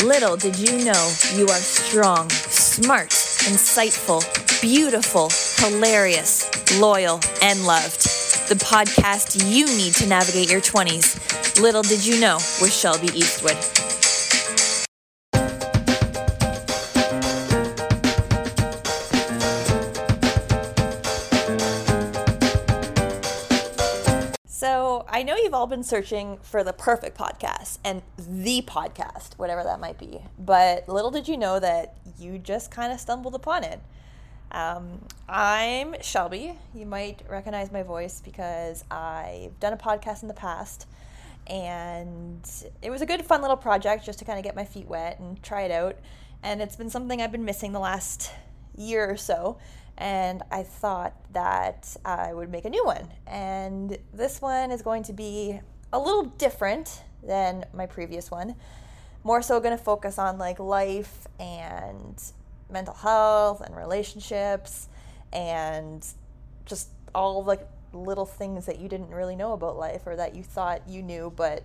Little did you know you are strong, smart, insightful, beautiful, hilarious, loyal, and loved. The podcast you need to navigate your 20s. Little did you know with Shelby Eastwood. I know you've all been searching for the perfect podcast and the podcast, whatever that might be. But little did you know that you just kind of stumbled upon it. Um, I'm Shelby. You might recognize my voice because I've done a podcast in the past. And it was a good, fun little project just to kind of get my feet wet and try it out. And it's been something I've been missing the last year or so and I thought that I would make a new one. And this one is going to be a little different than my previous one. More so going to focus on like life and mental health and relationships and just all like little things that you didn't really know about life or that you thought you knew but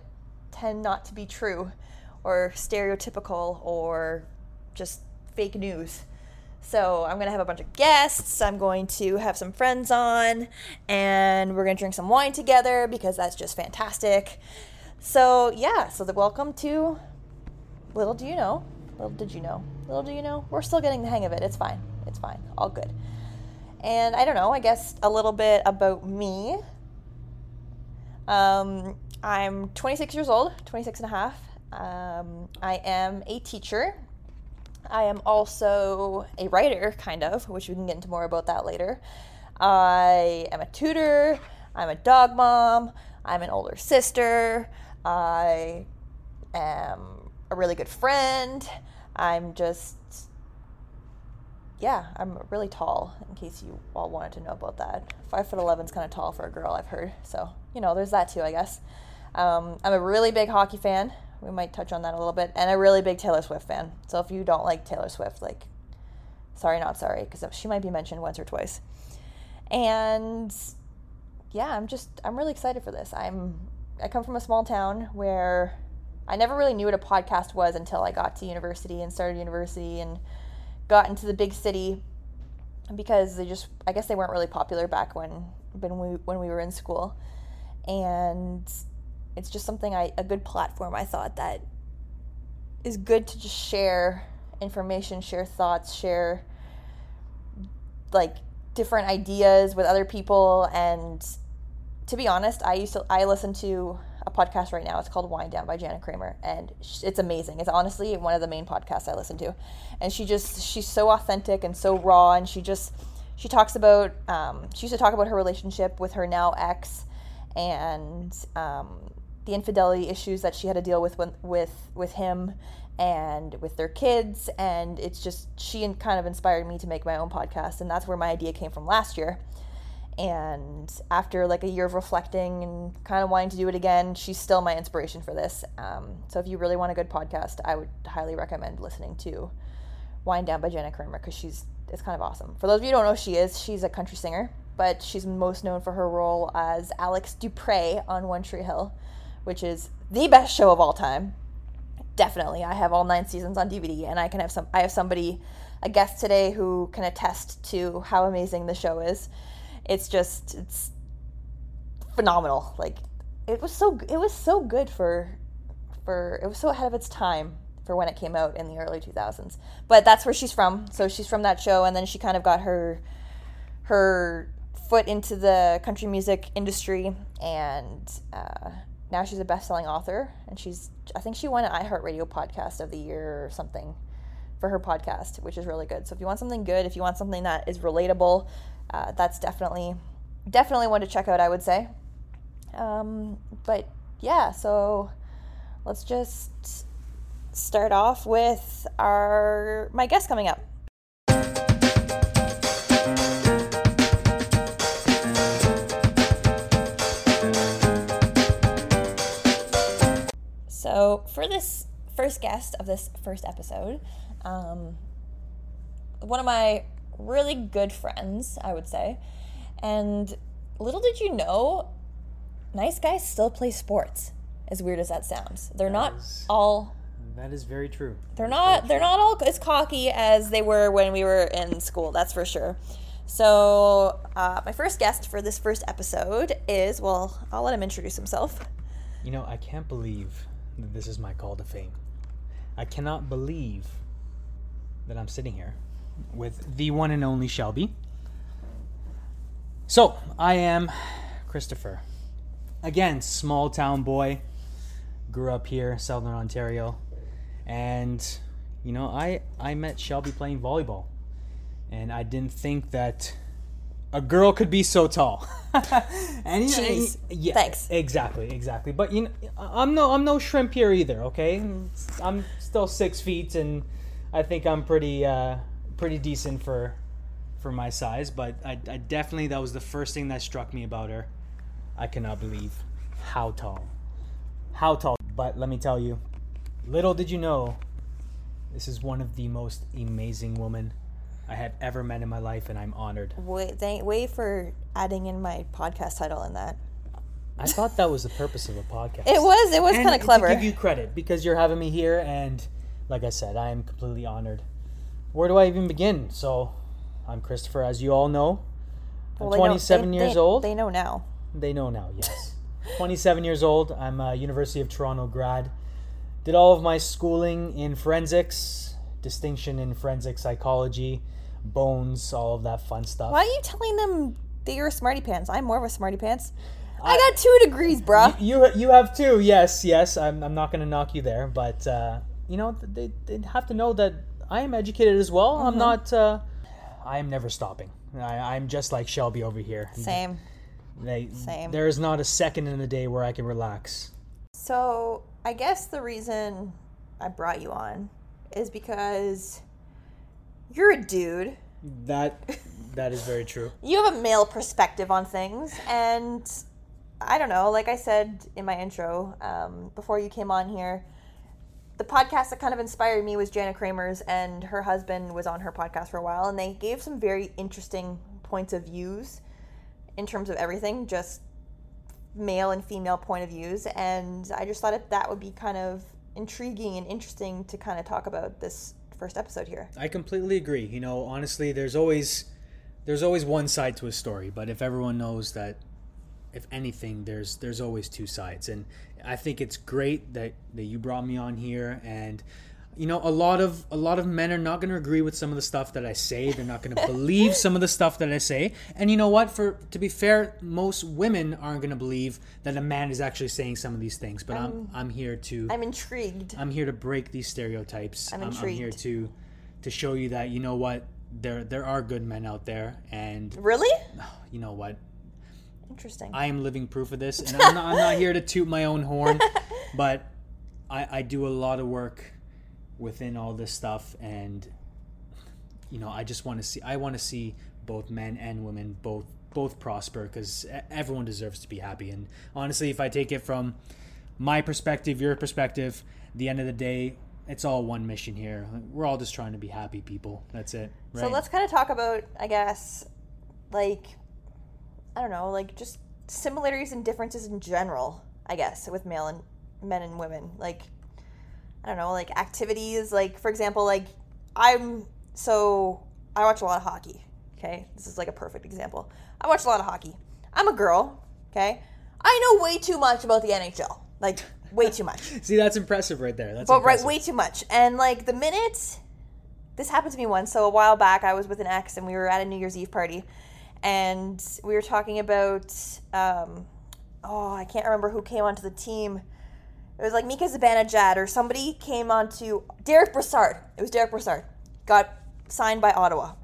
tend not to be true or stereotypical or just fake news. So I'm gonna have a bunch of guests. I'm going to have some friends on, and we're gonna drink some wine together because that's just fantastic. So yeah, so the welcome to Little Do You Know. Little did you know. Little do you know. We're still getting the hang of it. It's fine. It's fine. All good. And I don't know. I guess a little bit about me. Um, I'm 26 years old, 26 and a half. Um, I am a teacher I am also a writer, kind of, which we can get into more about that later. I am a tutor. I'm a dog mom. I'm an older sister. I am a really good friend. I'm just, yeah, I'm really tall, in case you all wanted to know about that. Five foot eleven is kind of tall for a girl, I've heard. So, you know, there's that too, I guess. Um, I'm a really big hockey fan we might touch on that a little bit. And a really big Taylor Swift fan. So if you don't like Taylor Swift, like, sorry, not sorry, because she might be mentioned once or twice. And yeah, I'm just, I'm really excited for this. I'm, I come from a small town where I never really knew what a podcast was until I got to university and started university and got into the big city because they just, I guess they weren't really popular back when, when we, when we were in school. And it's just something I a good platform I thought that is good to just share information, share thoughts, share like different ideas with other people. And to be honest, I used to I listen to a podcast right now. It's called Wind Down by Jana Kramer, and it's amazing. It's honestly one of the main podcasts I listen to, and she just she's so authentic and so raw, and she just she talks about um, she used to talk about her relationship with her now ex, and um, the infidelity issues that she had to deal with with with him and with their kids. And it's just she kind of inspired me to make my own podcast. And that's where my idea came from last year. And after like a year of reflecting and kind of wanting to do it again she's still my inspiration for this. Um, so if you really want a good podcast i would highly recommend listening to wind down by jana kramer because she's it's kind of awesome. For those of you who don't know who she is she's a country singer but she's most known for her role as alex dupre on one tree hill which is the best show of all time. Definitely. I have all nine seasons on DVD and I can have some I have somebody a guest today who can attest to how amazing the show is. It's just it's phenomenal. Like it was so it was so good for for it was so ahead of its time for when it came out in the early 2000s. But that's where she's from. So she's from that show and then she kind of got her her foot into the country music industry and uh, now she's a best-selling author and she's i think she won an iheartradio podcast of the year or something for her podcast which is really good. So if you want something good if you want something that is relatable uh, that's definitely definitely one to check out i would say. Um, but yeah so let's just start off with our my guest coming up So, for this first guest of this first episode, um, one of my really good friends, I would say, and little did you know, nice guys still play sports. As weird as that sounds, they're that not all That is very true. They're not they're not all as cocky as they were when we were in school. That's for sure. So uh, my first guest for this first episode is well, I'll let him introduce himself. You know, I can't believe that this is my call to fame. I cannot believe that I'm sitting here with the one and only Shelby. So, I am Christopher. Again, small town boy. Grew up here, Southern Ontario. And, you know, I, I met Shelby playing volleyball. And I didn't think that a girl could be so tall. and you know, Jeez. yeah, Thanks. Exactly, exactly. But you know, I'm no, I'm no shrimp here either. Okay, I'm still six feet, and I think I'm pretty, uh, pretty decent for, for my size. But I, I definitely that was the first thing that struck me about her. I cannot believe how tall, how tall. But let me tell you, little did you know, this is one of the most amazing women I have ever met in my life, and I'm honored. Wait, thank, wait for adding in my podcast title in that. I thought that was the purpose of a podcast. It was it was kind of to clever. give you credit because you're having me here, and like I said, I am completely honored. Where do I even begin? So, I'm Christopher, as you all know. I'm Well, 27 they- years they- old. They know now. They know now, yes. 27 years old. I'm a University of Toronto grad. Did all of my schooling in forensics, distinction in forensic psychology, bones, all of that fun stuff. Why are you telling them that you're a smarty pants? I'm more of a smarty pants. I, got two degrees, bruh. You you have two, yes, yes. I'm, I'm not going to knock you there, but uh, you know they they have to know that I am educated as well. Mm-hmm. I'm not. Uh, I am never stopping. I, I'm just like Shelby over here. Same. They, Same. There is not a second in the day where I can relax. So I guess the reason I brought you on is because you're a dude. That that is very true. You have a male perspective on things, and I don't know. Like I said in my intro, um, before you came on here, the podcast that kind of inspired me was Jana Kramer's, and her husband was on her podcast for a while, and they gave some very interesting points of views in terms of everything, just male and female point of views, and I just thought that, that would be kind of intriguing and interesting to kind of talk about this first episode here. I completely agree. You know, honestly, there's always there's always one side to a story, but if everyone knows that if anything there's there's always two sides and I think it's great that that you brought me on here and you know a lot of a lot of men are not going to agree with some of the stuff that I say they're not going to believe some of the stuff that I say and you know what for to be fair most women aren't going to believe that a man is actually saying some of these things but I'm I'm here to I'm intrigued. I'm here to break these stereotypes. I'm I'm, I'm here to to show you that you know what there there are good men out there, and Really? you know what Interesting. I am living proof of this. And I'm not, I'm not here to toot my own horn, but I I do a lot of work within all this stuff, and you know I just want to see I want to see both men and women both both prosper because everyone deserves to be happy. And honestly, if I take it from my perspective, your perspective, the end of the day, it's all one mission here. We're all just trying to be happy people. That's it. Right? So let's kind of talk about, I guess, like, I don't know, like just similarities and differences in general, I guess, with male and men and women. Like, I don't know, like activities. Like, for example, like, I'm, so I watch a lot of hockey, okay? This is like a perfect example. I watch a lot of hockey. I'm a girl, okay? I know way too much about the NHL. Like, way too much. See, that's impressive right there. That's But right, way too much. And like the minute this happened to me once, so a while back, I was with an ex and we were at a New Year's Eve party, and we were talking about, um, oh, I can't remember who came onto the team. It was like Mika Zibanejad or somebody came onto Derick Brassard. It was Derick Brassard. Got signed by Ottawa.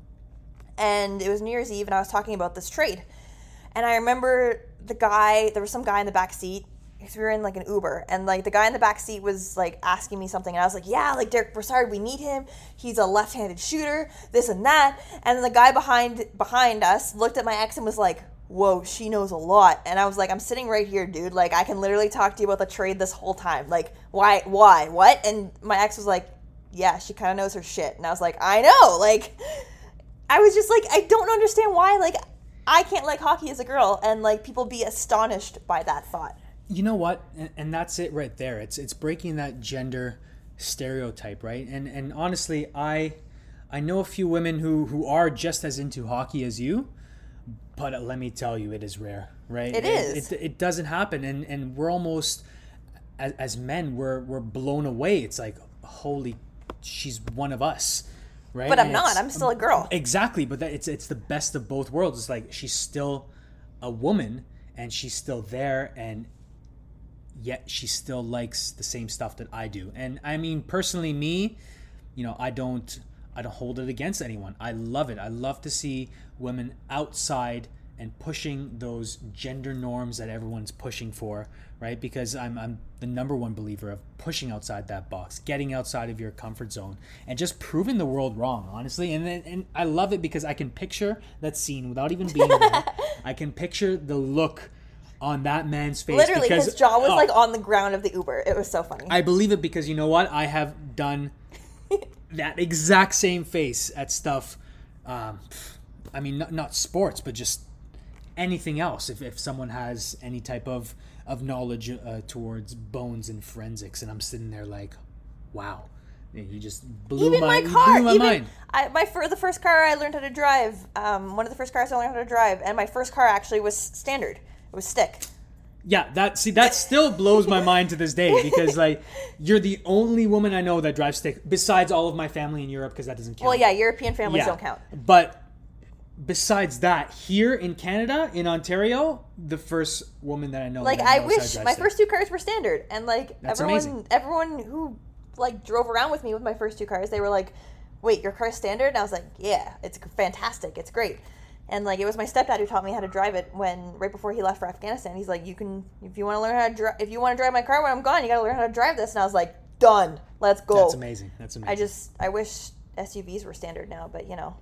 And it was New Year's Eve, and I was talking about this trade. And I remember the guy, there was some guy in the back seat. Because we were in like an Uber, and like the guy in the back seat was like asking me something, and I was like, "Yeah, like Derick Brassard, we need him. He's a left-handed shooter, this and that." And the guy behind behind us looked at my ex and was like, "Whoa, she knows a lot." And I was like, "I'm sitting right here, dude. Like I can literally talk to you about the trade this whole time. Like why, why, what?" And my ex was like, "Yeah, she kind of knows her shit." And I was like, "I know." Like I was just like, I don't understand why like I can't like hockey as a girl, and like people be astonished by that thought. you know what and, and that's it right there it's it's breaking that gender stereotype, right? And and honestly, I I know a few women who who are just as into hockey as you, but uh, let me tell you, it is rare, right? It it is. It, it doesn't happen, and and we're almost as, as men, we're we're blown away. It's like holy, she's one of us, right? But I'm And not. I'm still a girl. Exactly, but that, it's it's the best of both worlds. It's like she's still a woman and she's still there and yet she still likes the same stuff that I do. And I mean personally me, you know, I don't I don't hold it against anyone. I love it. I love to see women outside and pushing those gender norms that everyone's pushing for, right? Because I'm I'm the number one believer of pushing outside that box, getting outside of your comfort zone, and just proving the world wrong, honestly. And then and I love it because I can picture that scene without even being there. I can picture the look on that man's face. Literally, because his jaw was oh, like on the ground of the Uber. It was so funny. I believe it because you know what? I have done that exact same face at stuff. Um, I mean, not, not sports, but just anything else. If, if someone has any type of of knowledge uh, towards bones and forensics, and I'm sitting there like, wow, you just blew even my, my car, my even mind. I, my the first car I learned how to drive, um, one of the first cars I learned how to drive, and my first car actually was standard. It was stick. Yeah, that see that still blows my mind to this day because like you're the only woman I know that drives stick besides all of my family in Europe because that doesn't count. Well, yeah, European families Yeah. don't count. But besides that, here in Canada, in Ontario, the first woman that I know. Like that I how wish my stick. first two cars were standard, and like That's everyone, amazing. everyone who like drove around with me with my first two cars, they were like, "Wait, your car's standard?" And I was like, "Yeah, it's fantastic, it's great." And like it was my stepdad who taught me how to drive it when right before he left for Afghanistan. He's like, "You can if you want to learn how to drive if you want to drive my car when I'm gone, you got to learn how to drive this." And I was like, "Done, let's go." That's amazing. That's amazing. I just I wish SUVs were standard now, but you know,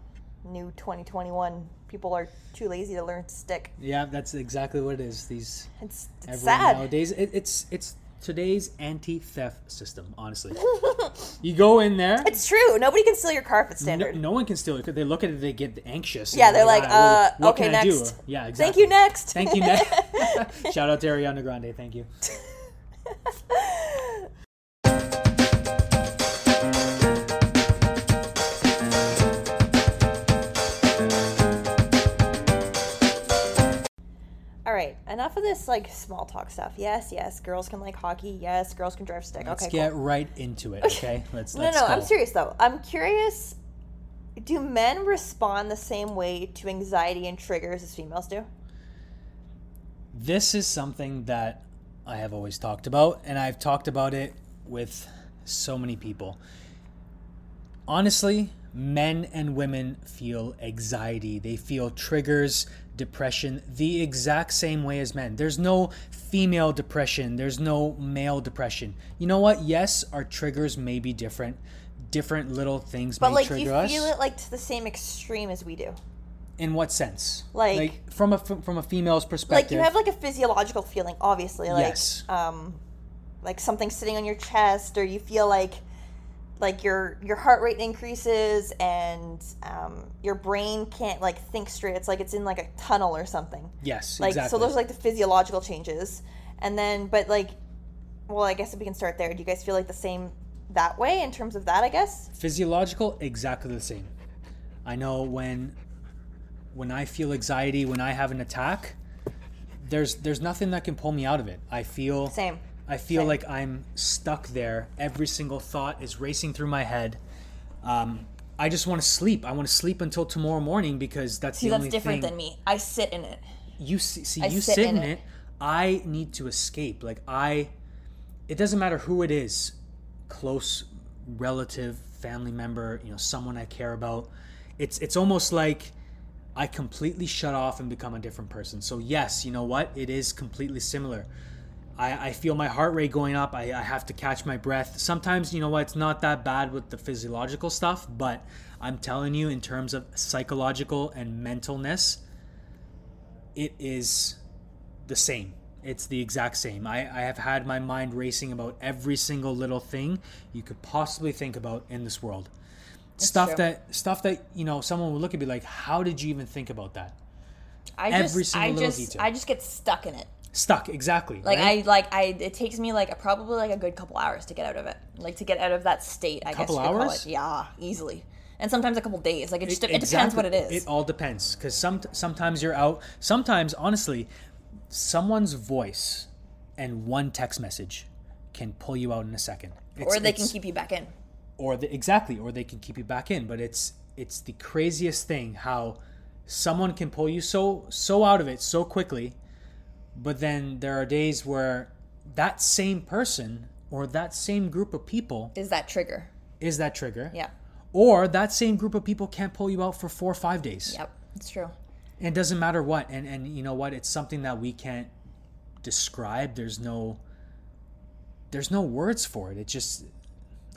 new 2021 people are too lazy to learn to stick. yeah, that's exactly what it is. These It's, it's sad. nowadays, it, it's it's today's anti-theft system. Honestly, you go in there. It's true. Nobody can steal your car if it's No, standard. no one can steal it. They look at it, they get anxious. Yeah, they're like, "Ah, uh, what okay, can I do?" next. Yeah, exactly. Thank you, next. Thank you, next. Shout out to Ariana Grande. Thank you. Right, enough of this like small talk stuff. Yes, yes, girls can like hockey. Yes, girls can drive stick. Okay. Let's okay, get cool. right into it. Okay, let's. No, let's no, go. I'm serious though. I'm curious. Do men respond the same way to anxiety and triggers as females do? This is something that I have always talked about, and I've talked about it with so many people. Honestly, men and women feel anxiety, they feel triggers, depression the exact same way as men. There's no female depression, there's no male depression. You know what? Yes, our triggers may be different. Different little things But may like, trigger you us. feel it like to the same extreme as we do. In what sense? Like- from a from a female's perspective. Like you have like a physiological feeling, obviously. Like Yes. um, like something sitting on your chest, or you feel like like your your heart rate increases and um, your brain can't like think straight. It's like it's in like a tunnel or something. yes, Like exactly. so, those are like the physiological changes, and then but like, well, I guess if we can start there, do you guys feel like the same that way in terms of that? I guess. physiological exactly the same i know when when i feel anxiety when i have an attack there's there's nothing that can pull me out of it i feel Same. I feel Same. like i'm stuck there every single thought is racing through my head um, i just want to sleep i want to sleep until tomorrow morning because that's See, the that's only different thing than me. I sit in it. you see, see you sit sit, in in it. it. I need to escape. Like I, it doesn't matter who it is, close relative, family member, you know, someone I care about. It's it's almost like I completely shut off and become a different person. So yes, you know what? It is completely similar. I, I feel my heart rate going up. I, I have to catch my breath. Sometimes, you know what, it's not that bad with the physiological stuff, but I'm telling you, in terms of psychological and mentalness, it is the same. It's the exact same. I, I have had my mind racing about every single little thing you could possibly think about in this world. stuff true. that stuff that you know someone would look at me like, how did you even think about that? I Every just, single I little just, detail. I just get stuck in it. Stuck exactly Like right? I like I it takes me like a, probably like a good couple hours to get out of it. Like to get out of that state, I Couple guess you could call hours? it. Yeah, easily. And sometimes a couple days. Like it just it, depends Exactly. what it is. It all depends because some sometimes you're out. Sometimes, honestly, someone's voice and one text message can pull you out in a second. It's- or they can keep you back in. or the, exactly, or they can keep you back in. But it's it's the craziest thing how someone can pull you so so out of it so quickly, but then there are days where that same person or that same group of people Is that trigger? is that trigger. Yeah. Or that same group of people can't pull you out for four or five days. Yep. It's true. And it doesn't matter what. And and you know what? It's something that we can't describe. There's no there's no words for it. It just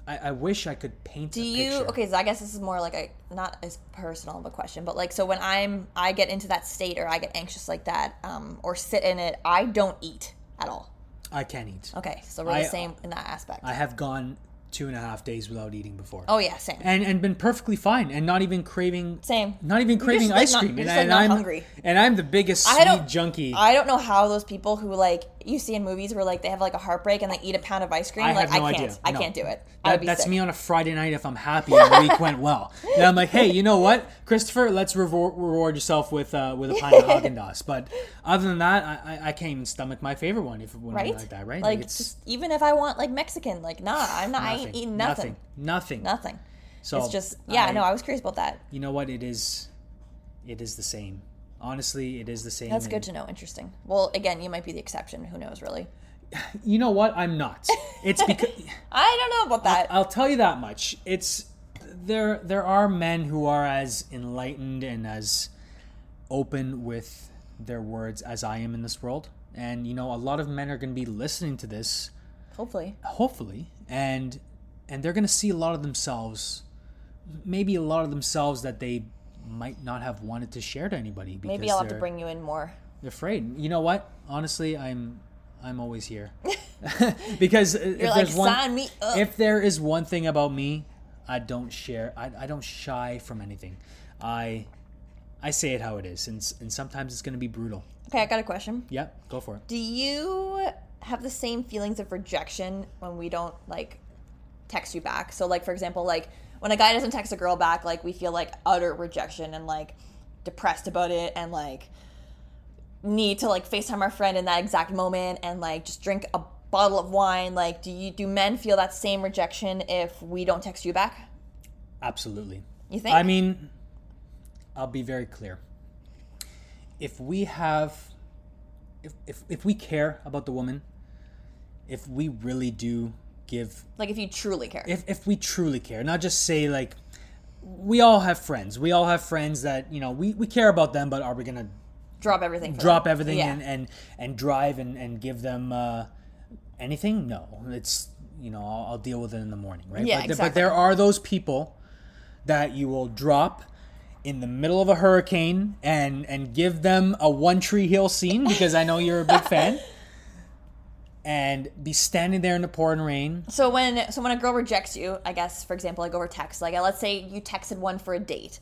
I, I wish I could paint Do you picture. okay? So I guess this is more like a not as personal of a question, but like so when I'm I get into that state or I get anxious like that, um, or sit in it, I don't eat at all. I can't eat. Okay, so we're I- the same in that aspect. I have gone two and a half days without eating before. oh yeah, same. And and been perfectly fine and not even craving Same. not even craving just, ice not- cream. you're and just, like, and not I'm hungry. and I'm the biggest I sweet junkie. I don't know how those people who like you see in movies where like they have like a heartbreak and they eat a pound of ice cream. I like have no I can't. idea. I No. can't do it. That- that's sick. me on a Friday night if I'm happy and the week went well. And I'm like, hey, you know what, Christopher, let's reward, reward yourself with uh, with a pint of Haagen Dazs. But other than that, I, I, I can't even stomach my favorite one if when right? like that, right? Like, it's just even if I want like Mexican, like nah, I'm not. I nothing, eating nothing. nothing, nothing. Nothing. So It's just yeah. I- no, I was curious about that. You know what? It is, it is the same. Honestly, it is the same. That's good to know. Interesting. Well, again, you might be the exception. Who knows, really? You know what? I'm not. It's because. I don't know about that. I'll tell you that much. It's there. There are men who are as enlightened and as open with their words as I am in this world, and you know, a lot of men are going to be listening to this, Hopefully. hopefully, and and they're going to see a lot of themselves, maybe a lot of themselves that they might not have wanted to share to anybody. Because Maybe I'll have to bring you in more. they're afraid. You know what? Honestly, I'm I'm always here because uh, if like there's one sign me up. if there is one thing about me, I don't share. I, I don't shy from anything. I I say it how it is, and and sometimes it's going to be brutal. okay, I got a question. Yep, go for it. Do you have the same feelings of rejection when we don't like text you back? So like for example, like when a guy doesn't text a girl back, like we feel like utter rejection and like depressed about it and like need to like FaceTime our friend in that exact moment and like just drink a bottle of wine. Like do you do men feel that same rejection if we don't text you back? Absolutely. You think? I mean, I'll be very clear. If we have, if, if, if we care about the woman, if we really do give like if you truly care. if, if we truly care not just say like we all have friends we all have friends that you know we, we care about them but are we gonna drop everything. For drop them. everything Yeah. and, and and drive and, and give them uh, anything no it's you know I'll, I'll deal with it in the morning right Yeah, but, th- but there are those people that you will drop in the middle of a hurricane and and give them a one tree hill scene because i know you're a big fan and be standing there in the pouring rain So when so when a girl rejects you, I guess for example, like over text, like let's say you texted one for a date,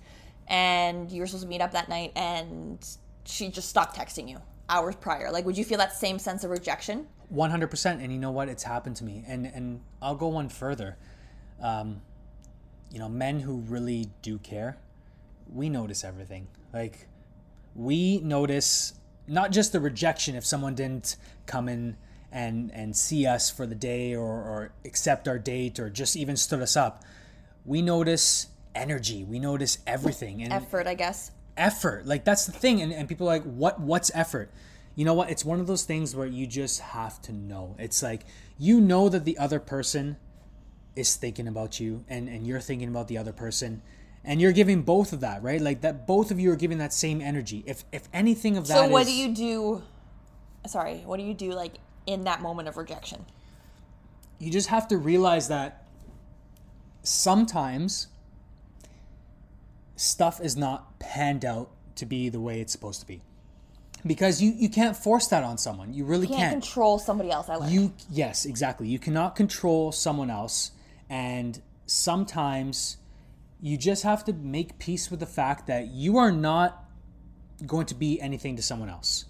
and you were supposed to meet up that night, and she just stopped texting you hours prior. Like, would you feel that same sense of rejection? 100% and you know what it's happened to me and and i'll go one further um, you know men who really do care we notice everything like we notice not just the rejection if someone didn't come in and and see us for the day or, or accept our date or just even stood us up we notice energy. We notice everything. And Effort, I guess. effort. Like that's the thing. And, and people are like what what's effort? You know what? It's one of those things where you just have to know. It's like you know that the other person is thinking about you and and you're thinking about the other person and you're giving both of that right? Like that both of you are giving that same energy. If if anything of that So what is- do you do? Sorry, what do you do like in that moment of rejection? you just have to realize that sometimes stuff is not panned out to be the way it's supposed to be because you you can't force that on someone you really You can't can't control somebody else. I learned. you yes exactly you cannot control someone else and sometimes you just have to make peace with the fact that you are not going to be anything to someone else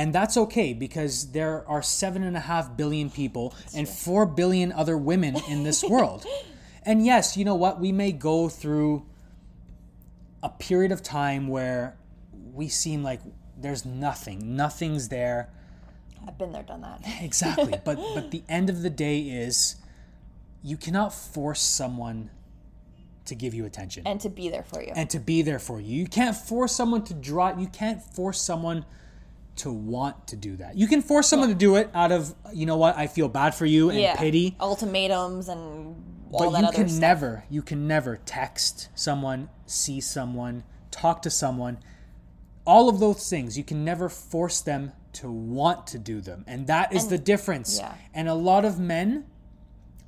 And that's okay because there are seven and a half billion people and four billion other women in this world. And yes, you know what? We may go through a period of time where we seem like there's nothing, nothing's there. I've been there, done that. Exactly. but but the end of the day is you cannot force someone to give you attention And to be there for you. and to be there for you. You can't force someone to draw. You can't force someone to want to do that. You can force someone to do it out of you know what I feel bad for you and yeah. pity. Ultimatums and all But that you can stuff. never, you can never text someone, see someone, talk to someone. All of those things, you can never force them to want to do them. And that is the difference. yeah. And a lot of men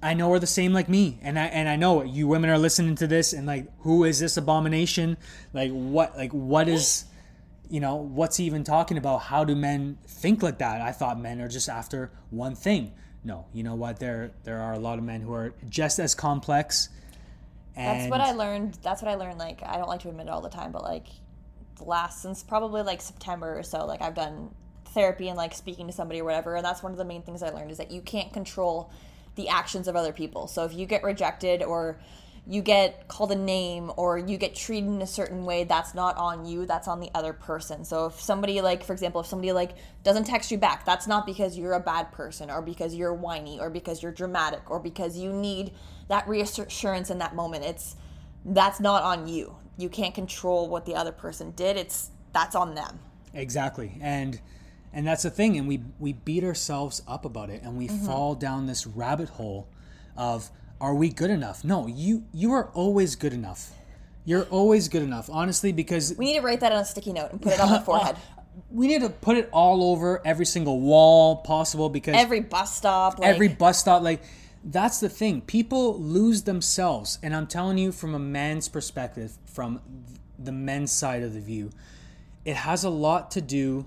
I know are the same like me. And I and I know you women are listening to this and like who is this abomination? Like what like what is you know, what's he even talking about? How do men think like that? I thought men are just after one thing. No, you know what? There there are a lot of men who are just as complex. And That's what I learned. That's what I learned. Like, I don't like to admit it all the time, but like, the last since probably like September or so, like I've done therapy and like speaking to somebody or whatever. And that's one of the main things I learned is that you can't control the actions of other people. So if you get rejected or you get called a name or you get treated in a certain way, that's not on you. That's on the other person. So if somebody like, for example, if somebody like doesn't text you back, that's not because you're a bad person or because you're whiny or because you're dramatic or because you need that reassurance in that moment. It's that's not on you. You can't control what the other person did. It's that's on them. Exactly. And and that's the thing and we we beat ourselves up about it and we Mm-hmm. fall down this rabbit hole of are we good enough? No, you you are always good enough. You're always good enough, honestly, because We need to write that on a sticky note and put it on my forehead. we need to put it all over every single wall possible because Every bus stop, like, every bus stop like that's the thing people lose themselves and i'm telling you from a man's perspective from the men's side of the view it has a lot to do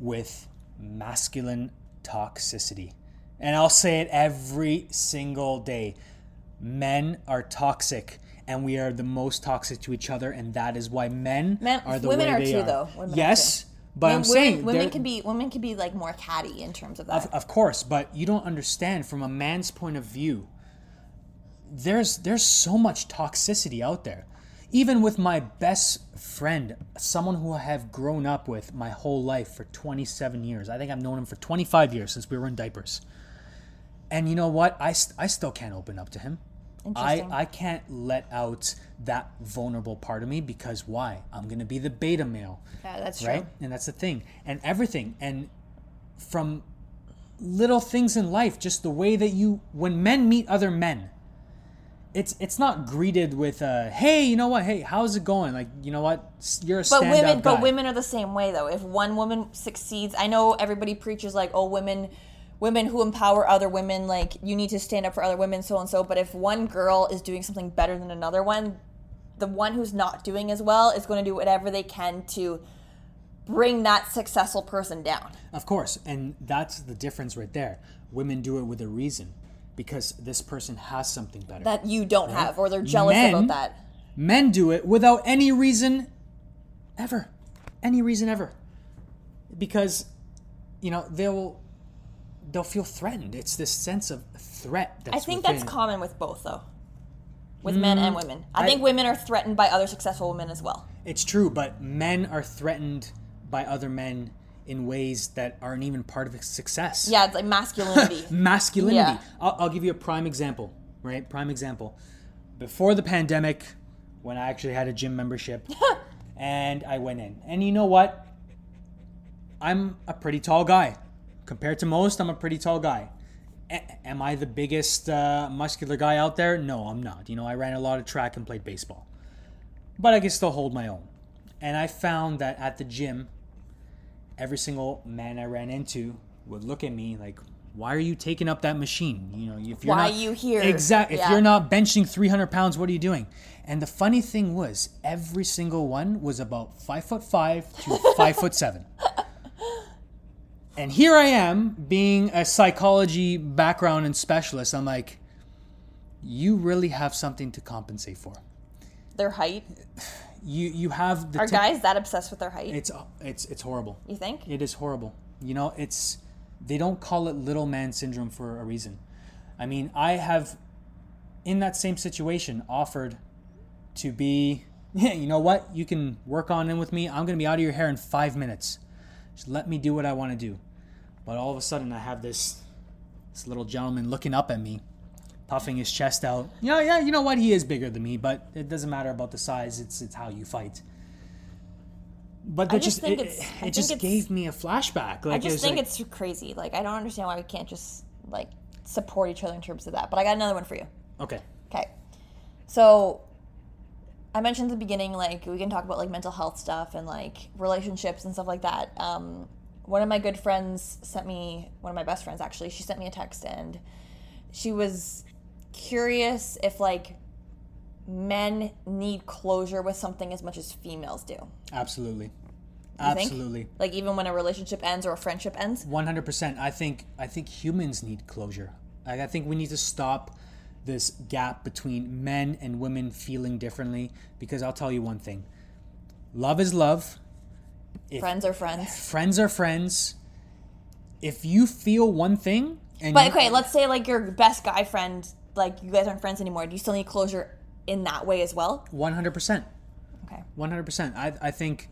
with masculine toxicity and i'll say it every single day men are toxic and we are the most toxic to each other and that is why men, Men- are the women way are they too, are though. Women yes but i'm saying women can be women can be like more catty in terms of that. of, of course, but you don't understand from a man's point of view. There's there's so much toxicity out there. Even with my best friend, someone who I have grown up with my whole life for 27 years. I think I've known him for 25 years since we were in diapers. And you know what? I, st- I still can't open up to him. I, I can't let out that vulnerable part of me because why? I'm going to be the beta male yeah, that's true. right? And that's the thing. And everything. And from little things in life, just the way that you when men meet other men, it's it's not greeted with uh hey, you know what? Hey, how's it going? Like, you know what? You're a But stand women, up but guy. women are the same way though. If one woman succeeds, I know everybody preaches like, oh, women, women who empower other women, like you need to stand up for other women, so and so. But if one girl is doing something better than another one, the one who's not doing as well is going to do whatever they can to bring that successful person down. Of course, and that's the difference right there. Women do it with a reason because this person has something better. That you don't have, or they're jealous Men- about that. Men do it without any reason ever. Any reason ever. Because you know, they'll they'll feel threatened. It's this sense of threat that's I think within. that's common with both though. With men and mm. women. I, I- think women are threatened by other successful women as well. It's true, but men are threatened by other men in ways that aren't even part of success. Yeah, it's like masculinity. masculinity. Yeah. I'll, I'll give you a prime example, right? Prime example. Before the pandemic, when I actually had a gym membership, and I went in, and you know what? I'm a pretty tall guy. Compared to most, I'm a pretty tall guy. A- am I the biggest uh, muscular guy out there? No, I'm not. You know, I ran a lot of track and played baseball. But I can still hold my own. And I found that at the gym, every single man I ran into would look at me like, "Why are you taking up that machine? You know, if you're Why not, are you here?" Exactly. If you're not benching 300 pounds, what are you doing?" And the funny thing was, every single one was about five foot five to five foot seven. And here I am, being a psychology background and specialist. I'm like, you really have something to compensate for. their height. You you have the Are te- guys that obsessed with their height? It's it's it's horrible. you think? It is horrible. You know, it's they don't call it little man syndrome for a reason. I mean, I have in that same situation offered to be yeah, you know what? You can work on in with me. I'm going to be out of your hair in 5 minutes. Just let me do what I want to do. But all of a sudden I have this this little gentleman looking up at me, puffing his chest out. Yeah, yeah, you know what? He is bigger than me, but it doesn't matter about the size. It's it's how you fight. But I just just, think it, it's- it just it's- gave me a flashback. Like I just was think like- it's crazy. Like I don't understand why we can't just like support each other in terms of that. But I got another one for you. okay. Okay. So I mentioned at the beginning, like we can talk about like mental health stuff and like relationships and stuff like that. Um, one of my good friends sent me one of my best friends actually. She sent me a text and she was curious if like men need closure with something as much as females do. Absolutely. Absolutely. Like even when a relationship ends or a friendship ends. One hundred percent. I think I think humans need closure. Like I think we need to stop this gap between men and women feeling differently. Because I'll tell you one thing: love is love. If Friends are friends. friends are friends. If you feel one thing, and But you- okay, let's say like your best guy friend, like you guys aren't friends anymore. Do you still need closure in that way as well? one hundred percent. Okay. One hundred percent. I I think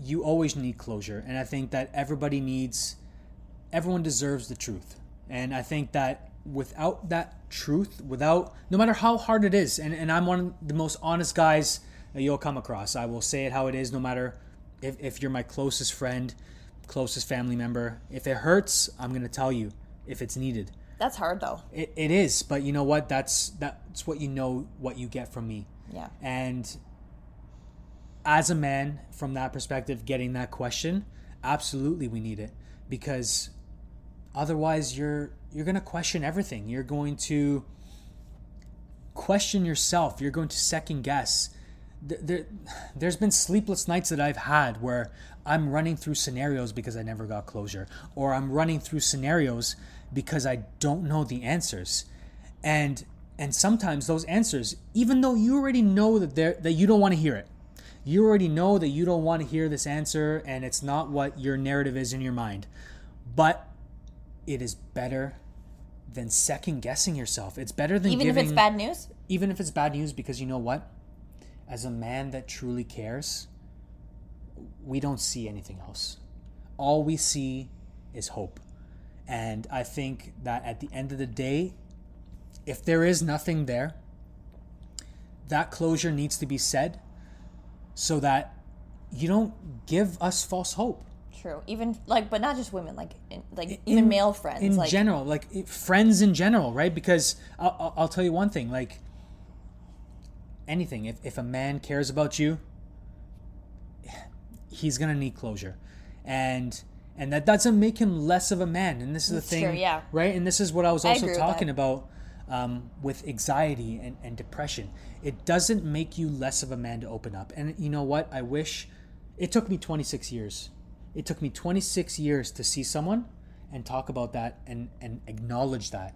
you always need closure, and I think that everybody needs, everyone deserves the truth, and I think that without that truth, without no matter how hard it is, and and I'm one of the most honest guys that you'll come across. I will say it how it is, no matter if if you're my closest friend, closest family member. If it hurts, I'm gonna tell you if it's needed. That's hard though. It, it is, but you know what? That's that's what you know what you get from me. Yeah. And as a man, from that perspective, getting that question, absolutely we need it because otherwise you're you're gonna question everything. You're going to question yourself. You're going to second guess. Th- There, there's been sleepless nights that I've had where I'm running through scenarios because I never got closure, or I'm running through scenarios because I don't know the answers, and and sometimes those answers, even though you already know that they're that you don't want to hear it, you already know that you don't want to hear this answer, and it's not what your narrative is in your mind, but it is better than second guessing yourself. It's better than Even giving, if it's bad news? even if it's bad news because you know what as a man that truly cares we don't see anything else all we see is hope and i think that at the end of the day if there is nothing there that closure needs to be said so that you don't give us false hope True. Even like but not just women, like in, like even in- male friends. in like general like friends in general right? Because I'll, I'll- tell you one thing like anything if, if a man cares about you he's gonna need closure. And and that doesn't make him less of a man. And this is the thing true, yeah. right? And this is what i was also with talking about um, with anxiety and, and depression. It doesn't make you less of a man to open up. And you know what? I wish it took me 26 years it took me 26 years to see someone and talk about that and, and acknowledge that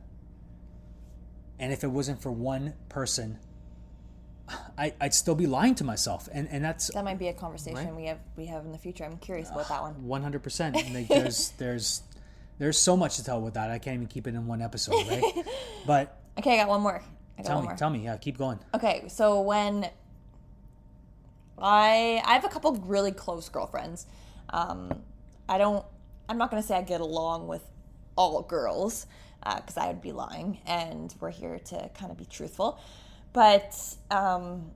and if it wasn't for one person I, i'd still be lying to myself and, and that's that might be a conversation Right. we have we have in the future. I'm curious about that one. one hundred percent. There's there's there's so much to tell with that. I can't even keep it in one episode, right? but Okay, I got one more. I got tell one me, more. tell me, yeah, keep going. Okay, so when I I have a couple really close girlfriends. Um, I don't. I'm not gonna say I get along with all girls because I would be lying, and we're here to kind of be truthful. But um,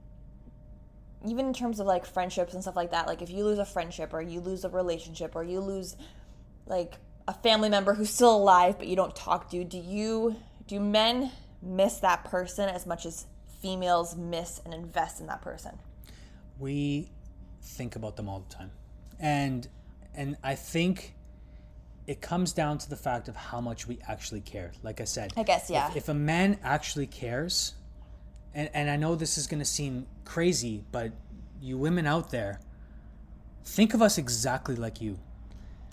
even in terms of like friendships and stuff like that, like if you lose a friendship or you lose a relationship or you lose like a family member who's still alive but you don't talk to, do you do men miss that person as much as females miss and invest in that person? We think about them all the time, and and I think it comes down to the fact of how much we actually care. Like I said, I guess, yeah. If, if a man actually cares, and and I know this is gonna seem crazy, but you women out there, think of us exactly like you.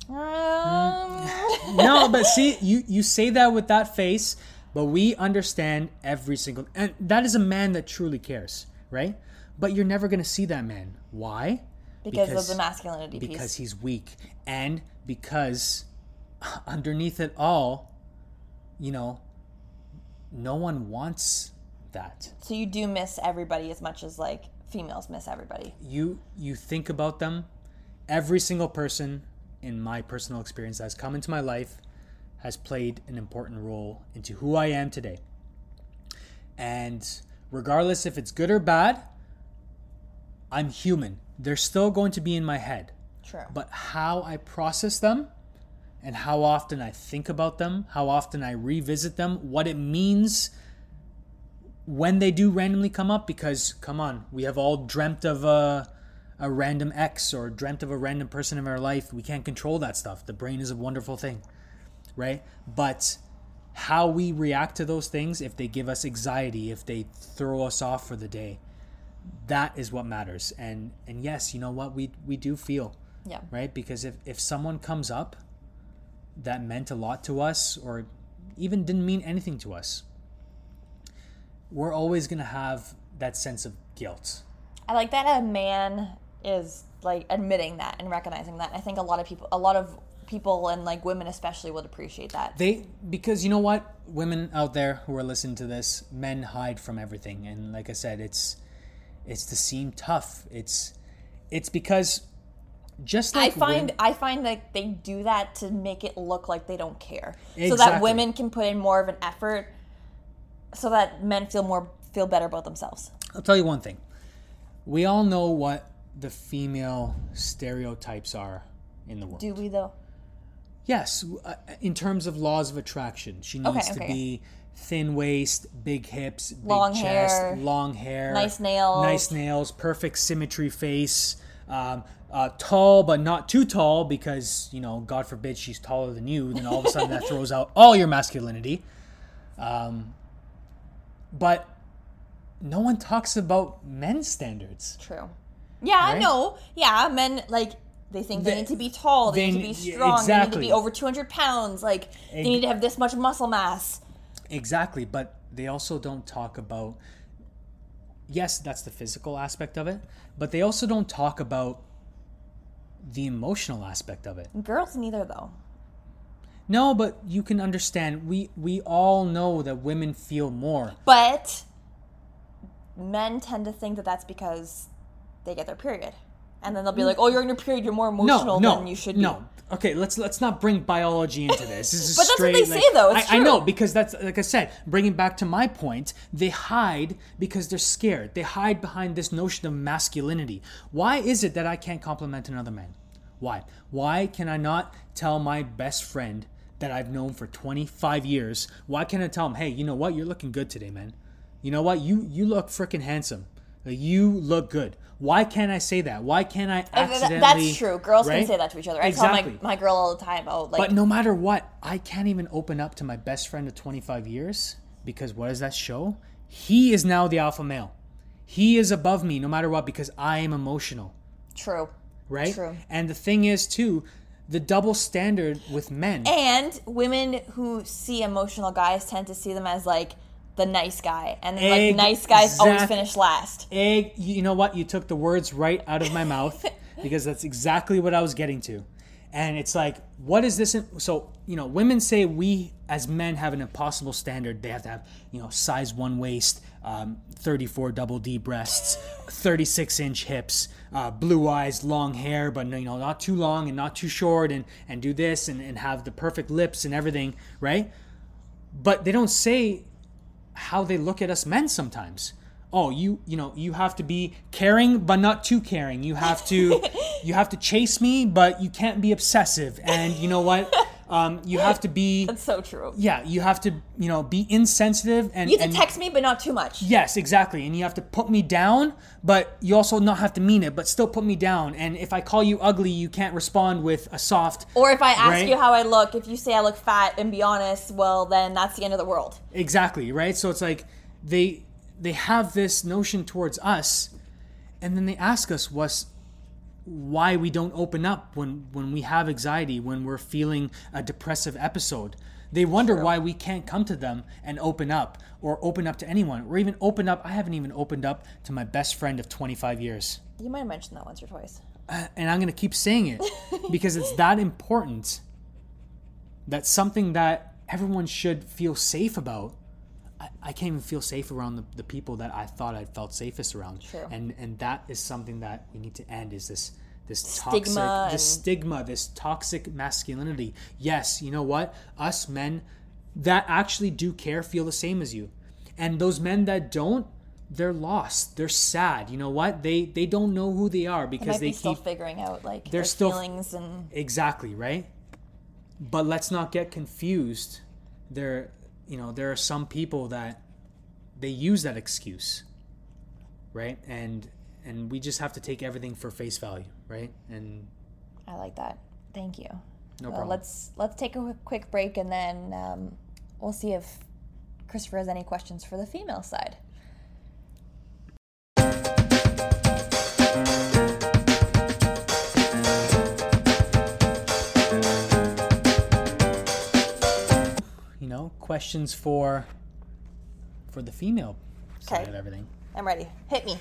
Um, no, but see, you you say that with that face, but we understand every single, and that is a man that truly cares, right? But you're never gonna see that man. Why? Because, of the masculinity piece. because he's weak. And because underneath it all you know no one wants that. So you do miss everybody as much as like females miss everybody. you you think about them. Every single person in my personal experience that has come into my life has played an important role into who I am today. And regardless if it's good or bad I'm human they're still going to be in my head True. but how I process them and how often I think about them, how often I revisit them, what it means when they do randomly come up. Because, come on, we have all dreamt of a, a random ex or dreamt of a random person in our life. We can't control that stuff. The brain is a wonderful thing, right? But how we react to those things, if they give us anxiety, if they throw us off for the day, that is what matters. And and yes, you know what we we do feel yeah. right? Because if, if someone comes up that meant a lot to us or even didn't mean anything to us, we're always going to have that sense of guilt. I like that a man is like admitting that and recognizing that. I think a lot of people, a lot of people and like women especially would appreciate that. They because you know what, women out there who are listening to this, men hide from everything, and like I said, it's it's to seem tough. It's it's because just I like find women- I find that they do that to make it look like they don't care, so that women can put in more of an effort, so that men feel more feel better about themselves. I'll tell you one thing. We all know what the female stereotypes are in the world. Do we though? Yes, uh, in terms of laws of attraction, she needs Okay, to be thin waist, big hips, big Long chest, hair, long hair, nice nails. nice nails, perfect symmetry face, um, uh, tall but not too tall because you know, God forbid she's taller than you, then all of a sudden that throws out all your masculinity. Um, but no one talks about men's standards. True. Yeah, I Right? know. Yeah, men like they think they, They- need to be tall, they, they need to be strong, they need to be over two hundred pounds, like they need to have this much muscle mass. Exactly, but they also don't talk about. Yes, that's the physical aspect of it, but they also don't talk about the emotional aspect of it. Girls neither though. No, but you can understand. We we all know that women feel more. But men tend to think that that's because they get their period. And then they'll be mm. like, "Oh, you're in your period. You're more emotional no, than you should be." no. Okay, let's let's not bring biology into this. This is But that's what they like- say, though. It's I, I know because that's like I said. Bringing back to my point, they hide because they're scared. They hide behind this notion of masculinity. Why is it that I can't compliment another man? Why? Why can I not tell my best friend that I've known for 25 years? Why can't I tell him, "Hey, you know what? You're looking good today, man. You know what? You you look freaking handsome. Like, you look good." Why can't I say that? Why can't I accidentally? That's true. Girls right? can say that to each other. I Exactly. tell my, my girl all the time, "Oh, like But no matter what, I can't even open up to my best friend of 25 years because what does that show? He is now the alpha male. He is above me no matter what because I am emotional, true." right? True. And the thing is, too, the double standard with men. And women who see emotional guys tend to see them as like the nice guy, and then, like nice guys always finish last. Egg, you know what? You took the words right out of my mouth because that's exactly what I was getting to. And it's like, what is this? In, so, you know, women say we as men have an impossible standard. They have to have, you know, size one waist, um, 34 double D breasts, 36 inch hips, uh, blue eyes, long hair, but you know, not too long and not too short, and, and do this and, and have the perfect lips and everything, right? But they don't say how they look at us men sometimes. Oh, you you know, you have to be caring but not too caring. You have to you have to chase me, but you can't be obsessive. And you know what? Um, you have to be That's so true. yeah, you have to, you know, be insensitive and You have and to text me, but not too much. Yes, exactly. And you have to put me down, but you also not have to mean it, but still put me down. And if I call you ugly, you can't respond with a soft Or if I ask Right? you how I look, if you say I look fat and be honest, well, then that's the end of the world. Exactly, right? So it's like they they have this notion towards us and then they ask us what's why we don't open up when when we have anxiety, when we're feeling a depressive episode. They wonder why we can't come to them and open up or open up to anyone or even open up I haven't even opened up to my best friend of 25 years. You might have mentioned that once or twice. uh, and I'm going to keep saying it because it's that important. That's something that everyone should feel safe about. I, I can't even feel safe around the, the people that I thought I felt safest around. True. And and that is something that we need to end is this this Stigma toxic and- this stigma, this toxic masculinity. Yes, you know what? Us men that actually do care feel the same as you. And those men that don't, they're lost. They're sad. You know what? They they don't know who they are They because they still keep figuring out like their still- feelings and Exactly, right? But let's not get confused. There, you know, there are some people that they use that excuse, right? And and we just have to take everything for face value, right? And I like that. Thank you. no Well, problem. let's let's take a quick- quick break and then um, we'll see if Christopher has any questions for the female side. Know, questions for for the female side Okay. of everything. I'm ready. Hit me.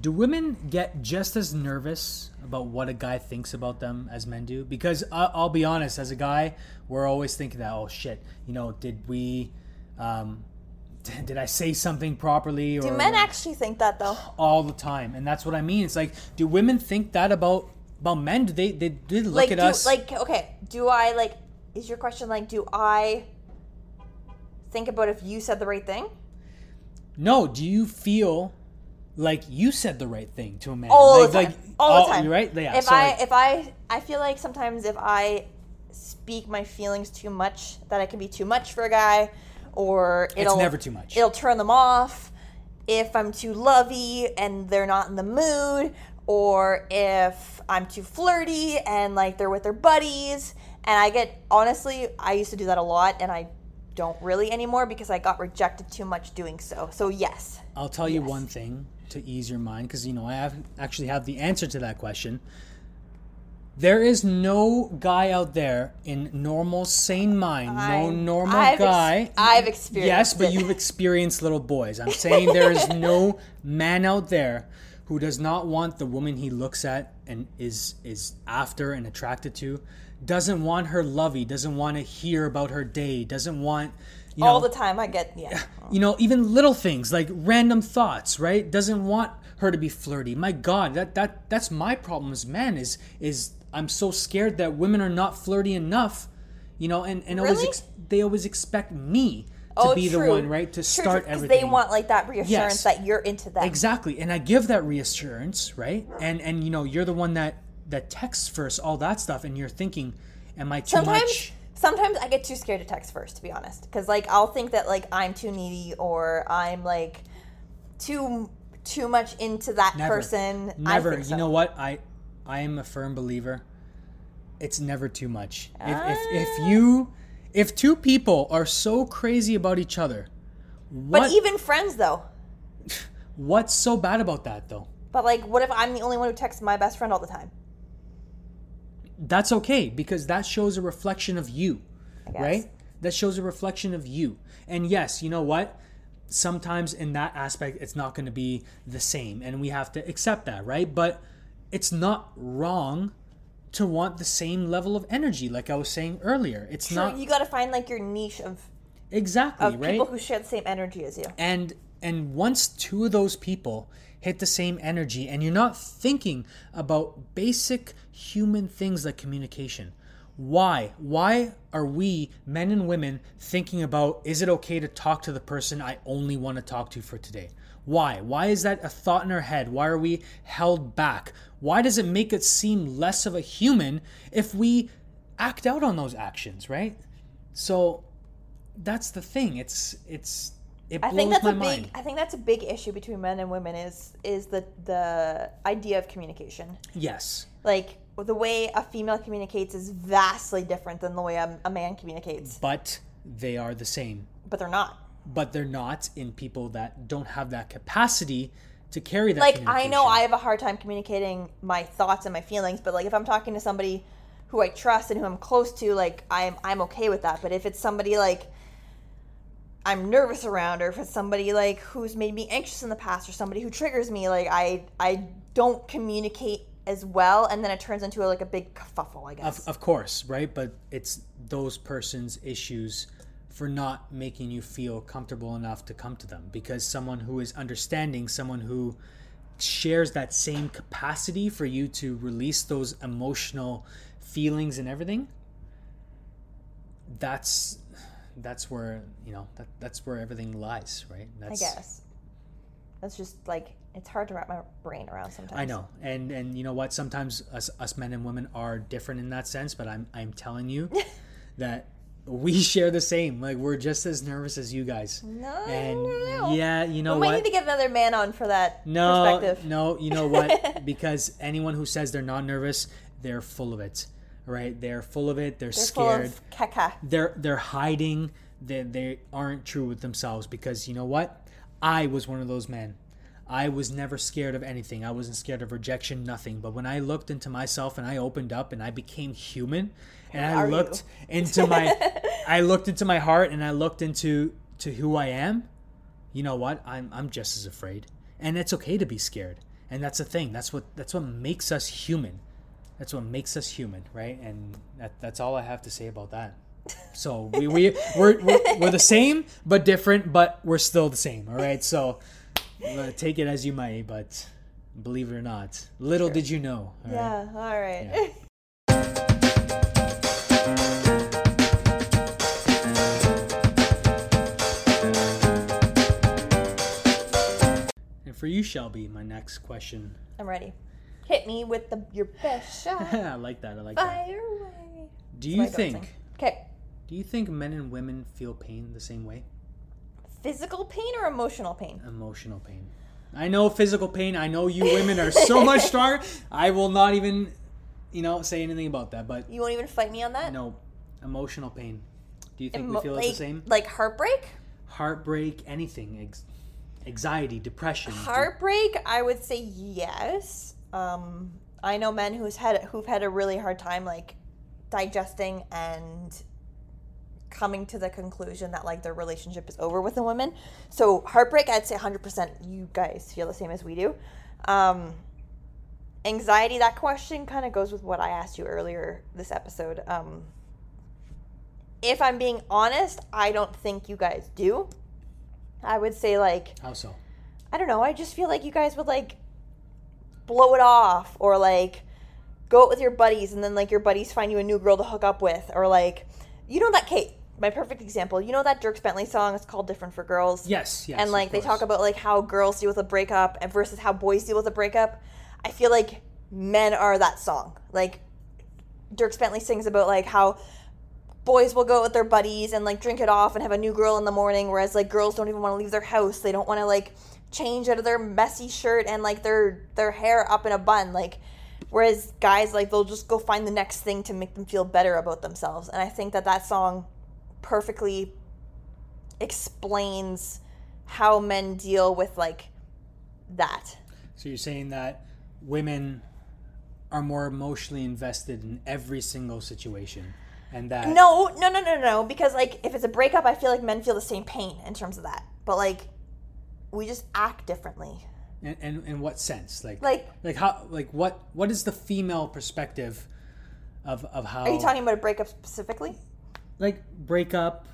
Do women get just as nervous about what a guy thinks about them as men do? Because I I'll be honest, as a guy, we're always thinking that, oh shit, you know, did we, um, did I say something properly? Do men actually think that though? all the time, and that's what I mean. It's like, do women think that about about men? Do they they, they look like at do, us like okay, do I like is your question like do I think about if you said the right thing? No, do you feel like you said the right thing to a man? All like, the time. Like, all the time. Right. Yeah. If so I like- if I I feel like sometimes if I speak my feelings too much, that I can be too much for a guy, or it'll never too much. It'll turn them off. If I'm too lovey and they're not in the mood, or if I'm too flirty and like they're with their buddies, and I get honestly, I used to do that a lot, and I don't really anymore because I got rejected too much doing so. So yes, I'll tell you Yes. one thing to ease your mind because you know I have actually have the answer to that question. There is no guy out there in normal, sane mind, no I'm- normal I've ex- guy. I've experienced. yes, but it. you've experienced little boys. I'm saying there is no man out there who does not want the woman he looks at and is is after and attracted to, doesn't want her lovey, doesn't want to hear about her day, doesn't want you know all the time. I get yeah. you know even little things like random thoughts right doesn't want her to be flirty my god that that that's my problem as men is is i'm so scared that women are not flirty enough you know and and always ex- they always expect me to oh, be true. the one right to True, start true, everything They want like that reassurance Yes. that you're into them. exactly and i give that reassurance right and and you know you're the one that that texts first all that stuff and you're thinking am i too Sometimes, much sometimes I get too scared to text first, to be honest, because like I'll think that like I'm too needy or I'm like too too much into that Never. person. I Never. so. You know what? I I am a firm believer. It's never too much. If, if if Ah. you if two people are so crazy about each other, But even friends though. what's so bad about that though? But like, what if I'm the only one who texts my best friend all the time? That's okay because that shows a reflection of you, right? That shows a reflection of you. And yes, you know what? Sometimes in that aspect, it's not going to be the same, and we have to accept that, right? But it's not wrong to want the same level of energy, like I was saying earlier. It's True, not you got to find like your niche of exactly of right. people who share the same energy as you. and and once two of those people hit the same energy and you're not thinking about basic human things like communication. Why? Why are we men and women thinking about is it okay to talk to the person i only want to talk to for today? Why? Why is that a thought in our head? Why are we held back? Why does it make it seem less of a human if we act out on those actions right? So that's the thing. It's it's it I think that's my a big. mind I think that's a big issue between men and women is is the the idea of communication. yes Like the way a female communicates is vastly different than the way a, a man communicates, but they are the same but they're not. but they're not in people that don't have that capacity to carry that like I know. I have a hard time communicating my thoughts and my feelings, but like if I'm talking to somebody who I trust and who I'm close to, like I'm I'm okay with that. But if it's somebody like I'm nervous around, or if it's somebody like who's made me anxious in the past, or somebody who triggers me, like I I don't communicate as well, and then it turns into a, like a big kerfuffle, I guess. Of, of course, right? But it's those person's issues for not making you feel comfortable enough to come to them because someone who is understanding, someone who shares that same capacity for you to release those emotional feelings and everything that's that's where you know that, that's where everything lies right I that's guess. That's just like it's hard to wrap my brain around sometimes. I know, and and you know what? Sometimes us us men and women are different in that sense, but I'm I'm telling you that we share the same. Like we're just as nervous as you guys. No, And no. yeah, you know we what? need to get another man on for that no, perspective. no, you know what? because anyone who says they're not nervous, they're full of it. Right? They're full of it. They're, They're scared. they're they're hiding. They, they aren't true with themselves because you know what? I was one of those men. I was never scared of anything. I wasn't scared of rejection nothing. But when i looked into myself and i opened up and i became human and i are you? looked into my i looked into my heart and i looked into to who i am you know what? I'm i'm just as afraid. And it's okay to be scared. And that's the thing. That's what that's what makes us human that's what makes us human right and that, that's all i have to say about that so we, we we're, we're we're the same but different but we're still the same all right so uh, take it as you might but believe it or not little did you know all right? Yeah, all right. Yeah. and for you shelby my next question I'm ready. Hit me with the your best shot. i like that i like that Fire away. do you think. Okay. do you think men and women feel pain the same way Physical pain or emotional pain? emotional pain. I know physical pain. I know you women are so much stronger. I will not even, you know, say anything about that. But You won't even fight me on that? no, emotional pain. Do you think Emo- we feel it like, the same? Like heartbreak? Heartbreak, anything, ex- anxiety, depression. Heartbreak, I would say yes. Um, I know men who's had who've had a really hard time like digesting and coming to the conclusion that like their relationship is over with a woman. So heartbreak, I'd say 100% you guys feel the same as we do. Um, anxiety, that question kind of goes with what I asked you earlier this episode. Um, if I'm being honest, I don't think you guys do. I would say like How so? I don't know. I just feel like you guys would like blow it off or like go out with your buddies and then like your buddies find you a new girl to hook up with or like you know that Kate, my perfect example. You know that Dierks Bentley song? It's called "Different for Girls." Yes, yes. and like they talk about like how girls deal with a breakup and versus how boys deal with a breakup. I feel like men are that song. Like Dierks Bentley sings about like how boys will go out with their buddies and like drink it off and have a new girl in the morning, whereas like girls don't even want to leave their house. They don't want to like change out of their messy shirt and like their their hair up in a bun. Like whereas guys like they'll just go find the next thing to make them feel better about themselves. And I think that that song perfectly explains how men deal with like that. So you're saying that women are more emotionally invested in every single situation, and that No, no, no, no, no. Because like, if it's a breakup, I feel like men feel the same pain in terms of that. But like, we just act differently. in, in what sense? Like, Like, like how? Like what? What is the female perspective of of how? are you talking about a breakup specifically? like breakup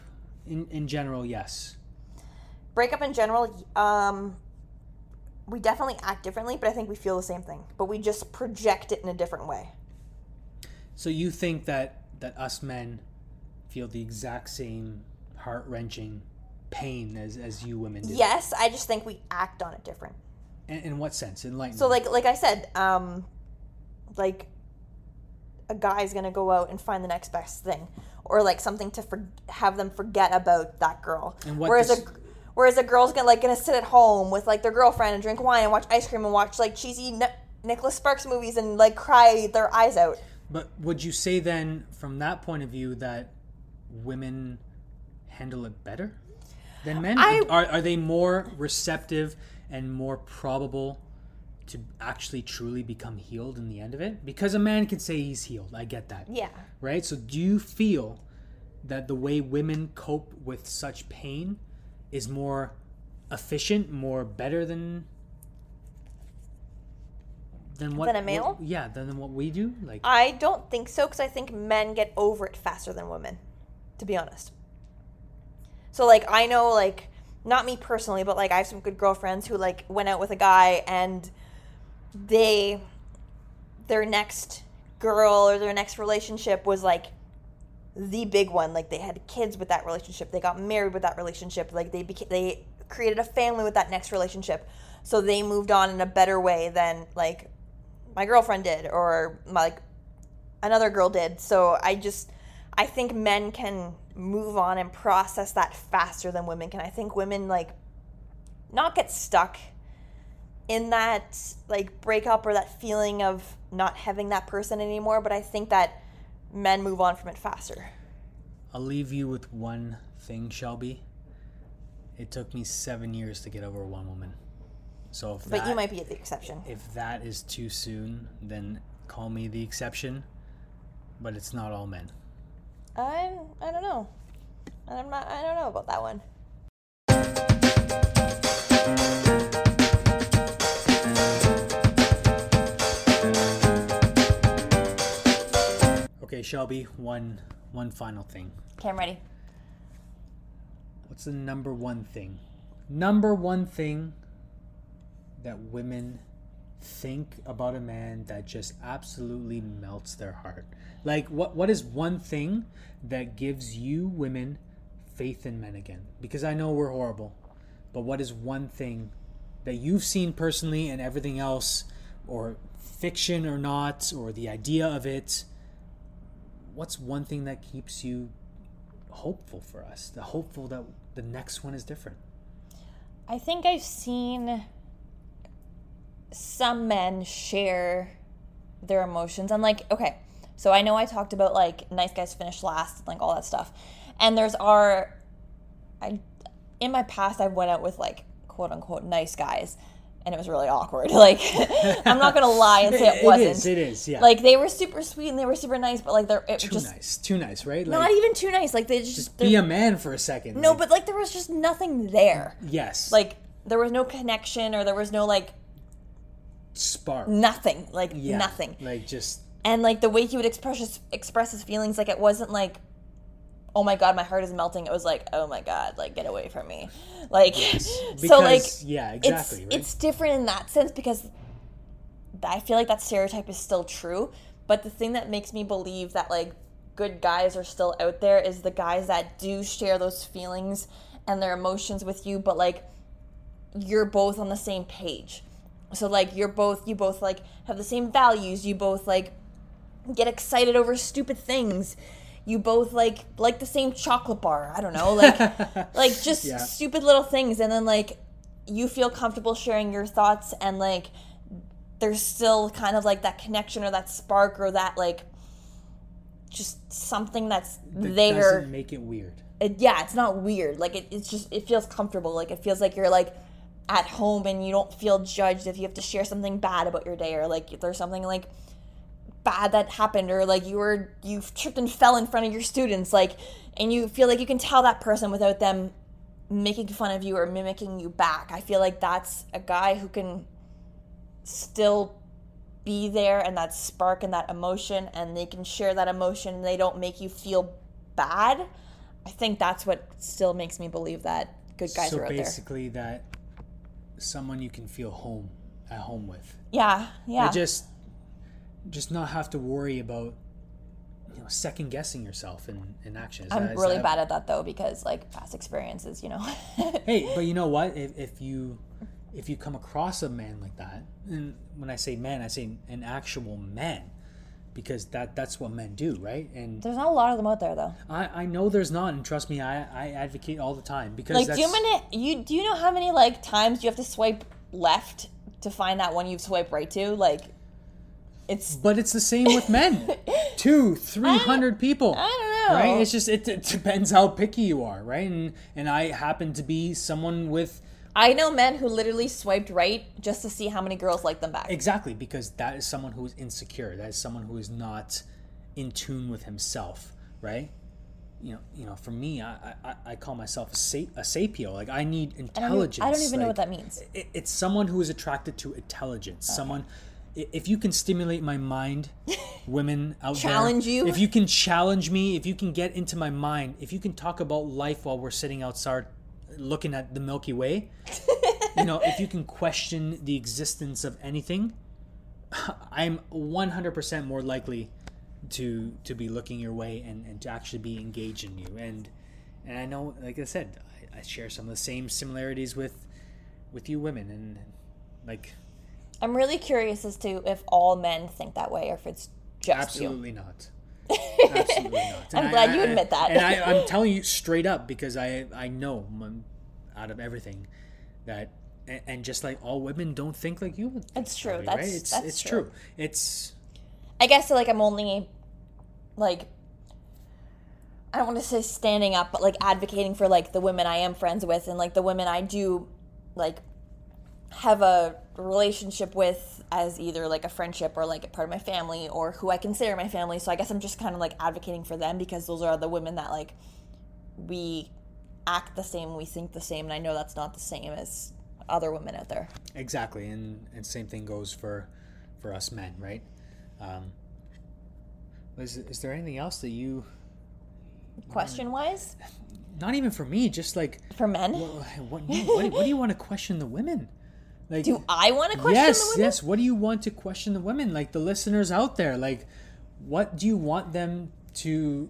in in general? Yes. Breakup in general, um, we definitely act differently, but I think we feel the same thing. But we just project it in a different way. So you think that that us men feel the exact same heart wrenching pain as as you women do? Yes, I just think we act on it different. In, in what sense? Enlighten. So like like I said, um like a guy's gonna go out and find the next best thing, or like something to for- have them forget about that girl. Whereas does- a whereas a girl's gonna like gonna sit at home with like their girlfriend and drink wine and watch ice cream and watch like cheesy Ni- Nicholas Sparks movies and like cry their eyes out. But would you say then, from that point of view, that women handle it better than men? I- are, are they more receptive and more probable to actually truly become healed in the end of it? Because a man can say he's healed. I get that. Yeah. Right? So do you feel that the way women cope with such pain is more efficient, more better than than what Than a what- male? yeah, than what we do. Like I don't think so because I think men get over it faster than women, to be honest. So like I know like not me personally, but like I have some good girlfriends who like went out with a guy and they their next girl or their next relationship was like the big one. Like they had kids with that relationship. They got married with that relationship. Like they became they created a family with that next relationship. So they moved on in a better way than like my girlfriend did or my, like another girl did. So I just I think men can move on and process that faster than women can. I think women like not get stuck in that like breakup or that feeling of not having that person anymore, but I think that men move on from it faster. I'll leave you with one thing, Shelby. It took me seven years to get over one woman. So if But that, you might be the exception. if that is too soon, then call me the exception. But it's not all men. I I don't know. I'm not I don't know about that one. Okay, Shelby, one one final thing. Okay, I'm ready. What's the number one thing? Number one thing that women think about a man that just absolutely melts their heart. Like what what is one thing that gives you women faith in men again? Because I know we're horrible. But what is one thing that you've seen personally and everything else or fiction or not or the idea of it? What's one thing that keeps you hopeful for us? The hopeful that the next one is different. I think I've seen some men share their emotions. And like, okay, so I know I talked about like nice guys finish last, like all that stuff. And there's our I in my past I went out with like quote unquote nice guys and it was really awkward. Like I'm not gonna lie and say it, wasn't. It is. It is. Yeah. Like they were super sweet and they were super nice, but like they're it too just nice. Too nice, right? not even too nice. Like they just, just be a man for a second. no, Like, but like there was just nothing there. yes, Like there was no connection or there was no like spark. nothing like Yeah. nothing Like just and like the way he would express his, express his feelings like it wasn't like oh my god my heart is melting it was like oh my god like get away from me like so like because- yeah, it's exactly. right? it's different in that sense because i feel like that stereotype is still true but the thing that makes me believe that like good guys are still out there is the guys that do share those feelings and their emotions with you but like you're both on the same page so like you're both you both like have the same values you both like get excited over stupid things you both like like the same chocolate bar i don't know like like just Yeah. stupid little things and then like you feel comfortable sharing your thoughts and like there's still kind of like that connection or that spark or that like just something that's that there doesn't make it weird. it, yeah, it's not weird. Like it, it's just it feels comfortable. Like it feels like you're like at home and you don't feel judged if you have to share something bad about your day or like if there's something like bad that happened or like you were you tripped and fell in front of your students like and you feel like you can tell that person without them making fun of you or mimicking you back. I feel like that's a guy who can still be there and that spark and that emotion and they can share that emotion and they don't make you feel bad. I think that's what still makes me believe that good guys so are out there. basically, that someone you can feel home at home with. Yeah, yeah. Or just just not have to worry about you know second guessing yourself in in action. Is I'm that- really that- bad at that though because like past experiences, you know. Hey, but you know what? If, if you if you come across a man like that, and when I say man, I say an actual man, because that that's what men do, right? And There's not a lot of them out there though. I, I know there's not, and trust me, I, I advocate all the time because Like, do you many, you do you know how many like times you have to swipe left to find that one you've swiped right to? Like, it's But it's the same with men. Two, three hundred people. I don't know. Right? It's just it, it depends how picky you are, right? And and I happen to be someone with I know men who literally swiped right just to see how many girls like them back. exactly because that is someone who is insecure. That is someone who is not in tune with himself, right? You know, you know. For me, I I, I call myself a, sa- a sapio. Like I need I don't, intelligence. I don't even know what that means. it, it's someone who is attracted to intelligence someone if you can stimulate my mind, women out there Challenge there, you? if you can challenge me, if you can get into my mind, if you can talk about life while we're sitting outside looking at the Milky Way, you know, if you can question the existence of anything, I'm 100% more likely to to be looking your way and, and to actually be engaged in you. And and I know, like I said, I, I share some of the same similarities with with you women, and like I'm really curious as to if all men think that way or if it's just absolutely not. Absolutely not. I'm glad I- you admit that. And I, I'm telling you straight up because I I know out of everything that and, just like all women don't think like you. It's true. Shelby, That's- right? It's that's it's true. true. It's I guess like I'm only like I don't want to say standing up, but like advocating for like the women I am friends with and like the women I do like have a relationship with as either like a friendship or like a part of my family or who I consider my family. So I guess I'm just kind of like advocating for them because those are the women that like we act the same, we think the same, and I know that's not the same as other women out there. Exactly, and and same thing goes for for us men, right? Um, is is there anything else that you? Question wise, Not even for me, just like for men, what what, what, what, what do you want to question the women? Like do I want to question yes, the women? yes. What do you want to question the women? Like the listeners out there, like what do you want them to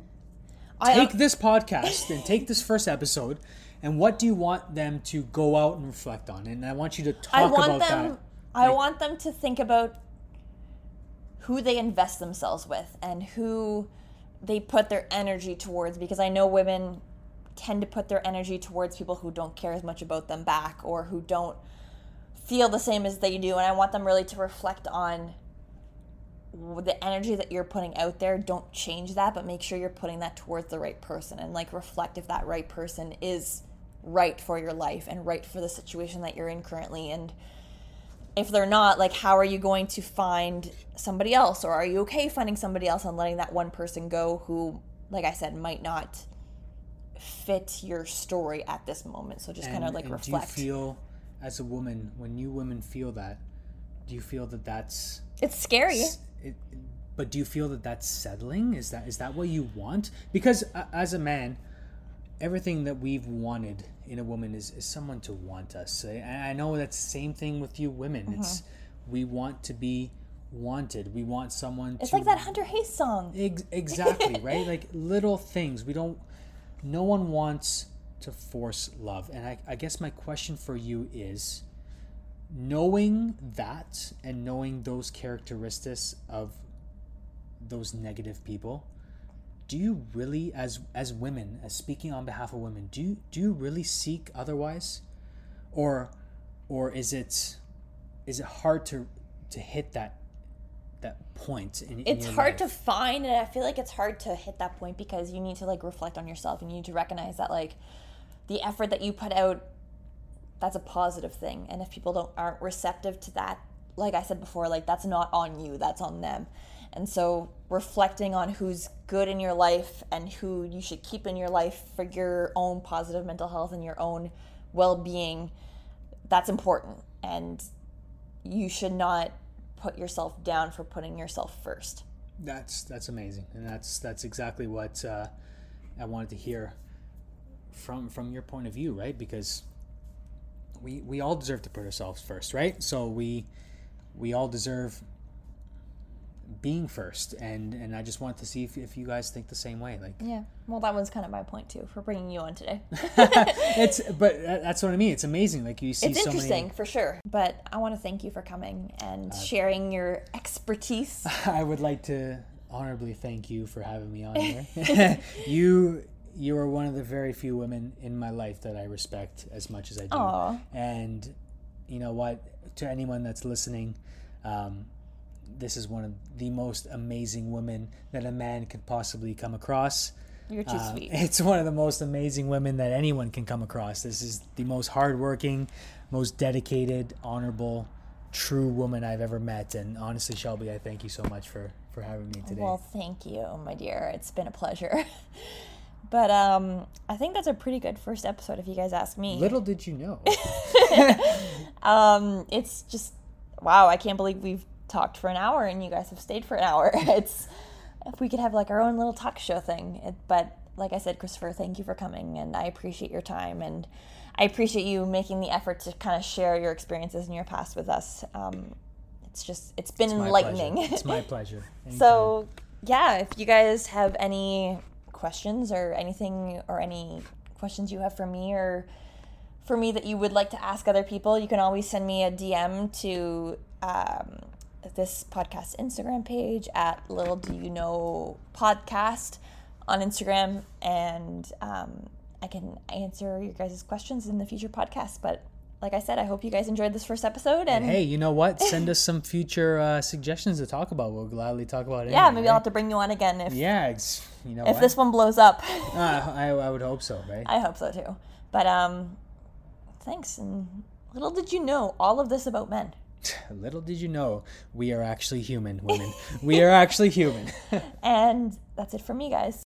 I- uh, take this podcast and take this first episode? And what do you want them to go out and reflect on? And I want you to talk I want about them. that. I want them to think about who they invest themselves with and who they put their energy towards. Because I know women tend to put their energy towards people who don't care as much about them back or who don't feel the same as they do. And I want them really to reflect on the energy that you're putting out there. Don't change that, but make sure you're putting that towards the right person and like reflect if that right person is right for your life and right for the situation that you're in currently and if they're not like how are you going to find somebody else or are you okay finding somebody else and letting that one person go who like i said might not fit your story at this moment so just kind of like reflect Do you feel, as a woman, when you women feel that, do you feel that that's it's scary it, but do you feel that that's settling? Is that is that what you want? Because uh, as a man, everything that we've wanted in a woman is, is someone to want us. I, I know that's the same thing with you women. Mm-hmm. It's we want to be wanted. We want someone it's to like that hunter hayes song Ex- exactly right like little things we don't no one wants to force love and I, I guess my question for you is knowing that and knowing those characteristics of those negative people do you really as as women as speaking on behalf of women do you do you really seek otherwise or or is it is it hard to to hit that that point in, in it's hard life? to find and i feel like it's hard to hit that point because you need to like reflect on yourself and you need to recognize that like the effort that you put out that's a positive thing. And if people don't aren't receptive to that like i said before like that's not on you that's on them. And so reflecting on who's good in your life and who you should keep in your life for your own positive mental health and your own well-being that's important. And you should not put yourself down for putting yourself first. That's that's amazing, and that's that's exactly what uh, I wanted to hear from from your point of view, right? Because we we all deserve to put ourselves first, right? So we we all deserve being first, and and I just want to see if, if you guys think the same way. Like Yeah. Well, that was kind of my point too for bringing you on today. it's, but that's what I mean. It's amazing. Like you see it's so interesting many. for sure. But I want to thank you for coming and uh, sharing your expertise. I would like to honorably thank you for having me on here. you you are one of the very few women in my life that I respect as much as I do. Aw. And you know what? To anyone that's listening, um, this is one of the most amazing women that a man could possibly come across. You're too Um, sweet. It's one of the most amazing women that anyone can come across. This is the most hardworking, most dedicated, honorable, true woman I've ever met. And honestly, Shelby, I thank you so much for for having me today. Well, thank you, my dear. It's been a pleasure. but um, I think that's a pretty good first episode, if you guys ask me. Little did you know. Um, it's just wow. I can't believe we've talked for an hour and you guys have stayed for an hour. It's if we could have like our own little talk show thing. It, but like I said, Christopher, thank you for coming, and I appreciate your time, and I appreciate you making the effort to kind of share your experiences in your past with us. Um, it's just it's been My enlightening. It's my pleasure. so yeah, if you guys have any questions or anything or any questions you have for me or for me that you would like to ask other people, you can always send me a DM to um, this podcast Instagram page at Little Do You Know Podcast on Instagram, and um, I can answer your guys' questions in the future podcast. But like I said, I hope you guys enjoyed this first episode. And hey, you know what? Send us some future uh, suggestions to talk about. We'll gladly talk about it. yeah, anyway, maybe I'll have to bring you on again if Yeah, it's you know if what? this one blows up. Uh, I I would hope so, right? I hope so too. But um, thanks. And little did you know all of this about men. Little did you know, we are actually human, women. we are actually human. And that's it for me, guys.